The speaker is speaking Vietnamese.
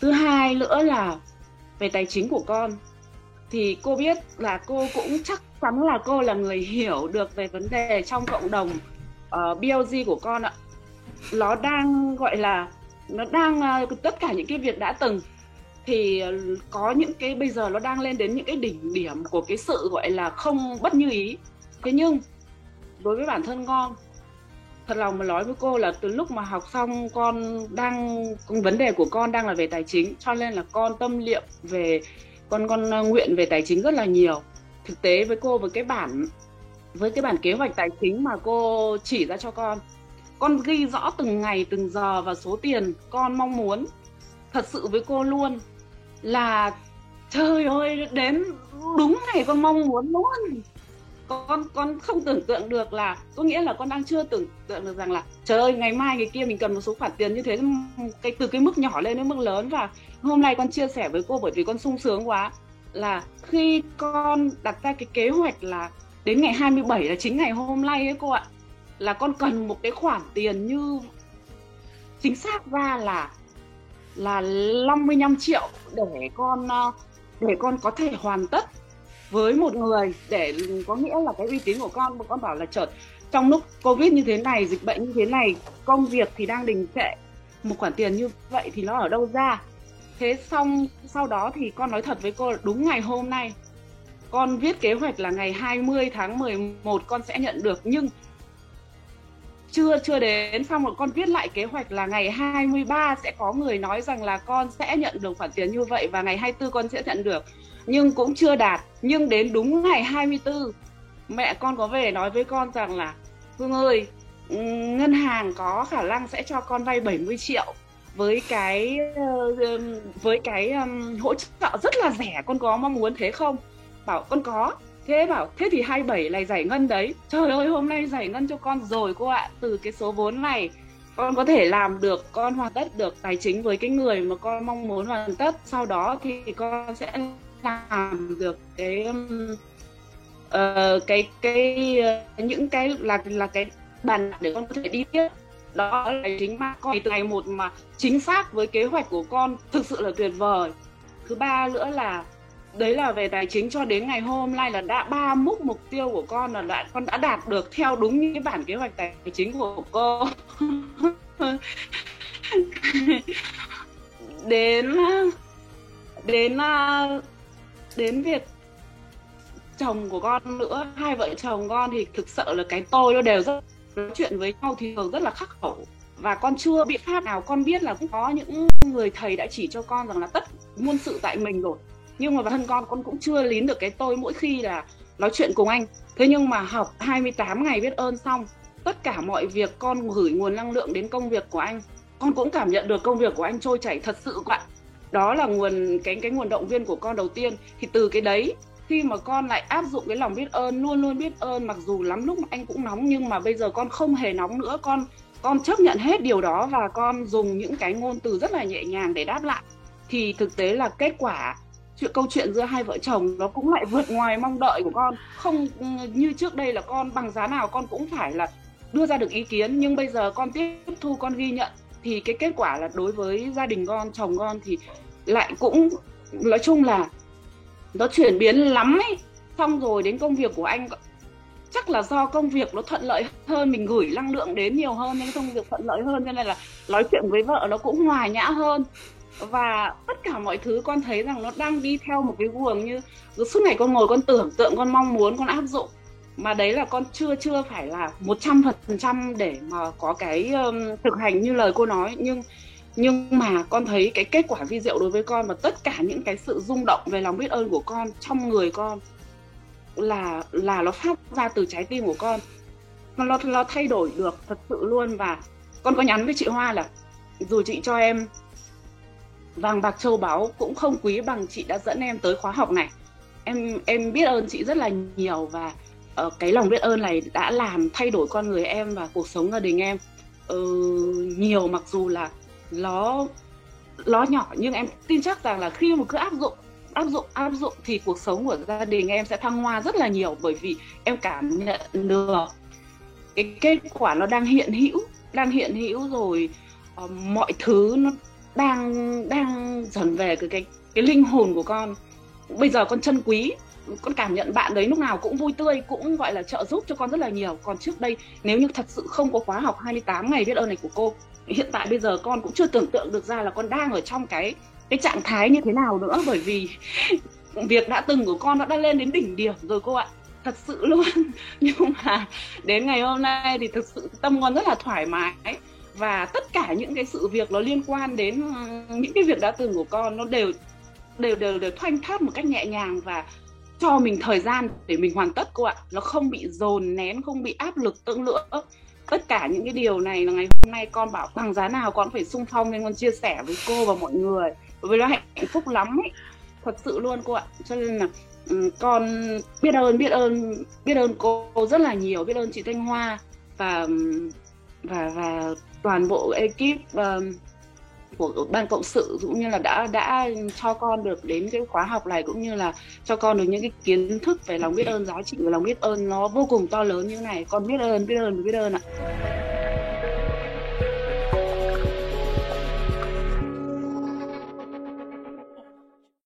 thứ hai nữa là về tài chính của con. Thì cô biết là cô cũng chắc chắn là cô là người hiểu được về vấn đề trong cộng đồng ờ, uh, BLG của con ạ. Nó đang gọi là nó đang uh, tất cả những cái việc đã từng. Thì ờ, có những cái bây giờ nó đang lên đến những cái đỉnh điểm của cái sự gọi là không bất như ý. Thế nhưng đối với bản thân con thật lòng mà nói với cô là từ lúc mà học xong con đang vấn đề của con đang là về tài chính, cho nên là con tâm niệm về, con con ờ, nguyện về tài chính rất là nhiều. Thực tế với cô, với cái bản, với cái bản kế hoạch tài chính mà cô chỉ ra cho con con ghi rõ từng ngày, từng giờ và số tiền con mong muốn, thật sự với cô luôn là, trời ơi, đến đúng ngày con mong muốn luôn con con không tưởng tượng được là, có nghĩa là con đang chưa tưởng tượng được rằng là, trời ơi, ngày mai, ngày kia mình cần một số khoản tiền như thế. Cái, từ cái mức nhỏ lên đến mức lớn và hôm nay con chia sẻ với cô bởi vì con sung sướng quá. Là khi con đặt ra cái kế hoạch là đến ngày 27 là chính ngày hôm nay ấy cô ạ, là con cần một cái khoản tiền như chính xác ra là là 55 triệu để con ờ, để con có thể hoàn tất với một người để có nghĩa là cái uy tín của con. Con bảo là, chợt, trong lúc covid như thế này, dịch bệnh như thế này, công việc thì đang đình trệ, một khoản tiền như vậy thì nó ở đâu ra? Thế xong, sau đó thì con nói thật với cô đúng ngày hôm nay, con viết kế hoạch là ngày 20 tháng 11 con sẽ nhận được, nhưng chưa chưa đến. Xong rồi con viết lại kế hoạch là ngày 23 sẽ có người nói rằng là con sẽ nhận được khoản tiền như vậy và ngày 24 con sẽ nhận được. Nhưng cũng chưa đạt. Nhưng đến đúng ngày 24 mẹ con có về nói với con rằng là Hương ơi ngân hàng có khả năng sẽ cho con vay 70 triệu với cái ờ, với cái um, hỗ trợ rất là rẻ. Con có mong muốn thế không? Bảo con có thế bảo thế thì 27 này giải ngân đấy. Trời ơi hôm nay giải ngân cho con rồi cô ạ. Từ cái số vốn này con có thể làm được con hoàn tất được tài chính với cái người mà con mong muốn hoàn tất. Sau đó thì con sẽ làm được cái uh, cái cái uh, những cái là là cái bàn để con có thể đi tiếp. Đó là chính mà con từ ngày một mà chính xác với kế hoạch của con thực sự là tuyệt vời. Thứ ba nữa là đấy là về tài chính cho đến ngày hôm nay là đã ba mốc mục tiêu của con là đã con đã đạt được theo đúng như cái bản kế hoạch tài chính của cô. Đến đến ờ, đến việc chồng của con nữa, hai vợ chồng con thì thực sự là cái tôi nó đều rất nói chuyện với nhau thì thường rất là khắc khẩu. Và con chưa biện pháp nào, con biết là cũng có những người thầy đã chỉ cho con rằng là tất muôn sự tại mình rồi nhưng mà thân con con cũng chưa lín được cái tôi mỗi khi là nói chuyện cùng anh. Thế nhưng mà học 28 ngày biết ơn xong, tất cả mọi việc con gửi nguồn năng lượng đến công việc của anh. Con cũng cảm nhận được công việc của anh trôi chảy thật sự bạn. Đó là nguồn, cái cái nguồn động viên của con đầu tiên. Thì từ cái đấy, khi mà con lại áp dụng cái lòng biết ơn, luôn luôn biết ơn, mặc dù lắm lúc anh cũng nóng, nhưng mà bây giờ con không hề nóng nữa. Con con chấp nhận hết điều đó và con dùng những cái ngôn từ rất là nhẹ nhàng để đáp lại. Thì thực tế là kết quả chuyện câu chuyện giữa hai vợ chồng nó cũng lại vượt ngoài mong đợi của con. Không ừ, như trước đây là con bằng giá nào con cũng phải là đưa ra được ý kiến, nhưng bây giờ con tiếp thu, con ghi nhận, thì cái kết quả là đối với gia đình con, chồng con thì lại cũng, nói chung là nó chuyển biến lắm ấy. Xong rồi đến công việc của anh, chắc là do công việc nó thuận lợi hơn, mình gửi năng lượng đến nhiều hơn, nên công việc thuận lợi hơn, cho nên là nói chuyện với vợ nó cũng hòa nhã hơn và tất cả mọi thứ con thấy rằng nó đang đi theo một cái guồng như suốt ngày con ngồi con tưởng tượng con mong muốn con áp dụng. Mà đấy là con chưa chưa phải là một trăm phần trăm để mà có cái um, thực hành như lời cô nói. Nhưng nhưng mà con thấy cái kết quả vi diệu đối với con và tất cả những cái sự rung động về lòng biết ơn của con trong người con là là nó phát ra từ trái tim của con. Nó nó thay đổi được thật sự luôn. Và con có nhắn với chị Hoa là dù chị cho em vàng bạc châu báu cũng không quý bằng chị đã dẫn em tới khóa học này. Em em biết ơn chị rất là nhiều và uh, cái lòng biết ơn này đã làm thay đổi con người em và cuộc sống gia đình em. Uh, nhiều mặc dù là nó nó nhỏ nhưng em tin chắc rằng là khi mà cứ áp dụng áp dụng áp dụng thì cuộc sống của gia đình em sẽ thăng hoa rất là nhiều bởi vì em cảm nhận được cái kết quả nó đang hiện hữu đang hiện hữu rồi uh, mọi thứ nó đang đang dần về cái cái cái linh hồn của con. Bây giờ con chân quý, con cảm nhận bạn đấy lúc nào cũng vui tươi, cũng gọi là trợ giúp cho con rất là nhiều. Còn trước đây, nếu như thật sự không có khóa học 28 ngày biết ơn này của cô, hiện tại bây giờ con cũng chưa tưởng tượng được ra là con đang ở trong cái cái trạng thái như thế nào nữa. Bởi vì việc đã từng của con nó đã lên đến đỉnh điểm rồi cô ạ. Thật sự luôn. Nhưng mà đến ngày hôm nay thì thực sự tâm con rất là thoải mái và tất cả những cái sự việc nó liên quan đến ừ, những cái việc đã từng của con nó đều đều đều đều thoanh thoát một cách nhẹ nhàng và cho mình thời gian để mình hoàn tất cô ạ. Nó không bị dồn nén, không bị áp lực tương lượng tất cả những cái điều này là ngày hôm nay con bảo bằng giá nào con phải sung phong nên con chia sẻ với cô và mọi người. Bởi vì nó hạnh phúc lắm ấy. Thật sự luôn cô ạ. Cho nên là ừ, con biết ơn biết ơn biết ơn cô rất là nhiều, biết ơn chị Thanh Hoa. Và ừ, và và toàn bộ ekip um, của ban cộng sự cũng như là đã đã cho con được đến cái khóa học này cũng như là cho con được những cái kiến thức về lòng biết ơn giá trị và lòng biết ơn nó vô cùng to lớn như thế này. Con biết ơn biết ơn biết ơn ạ.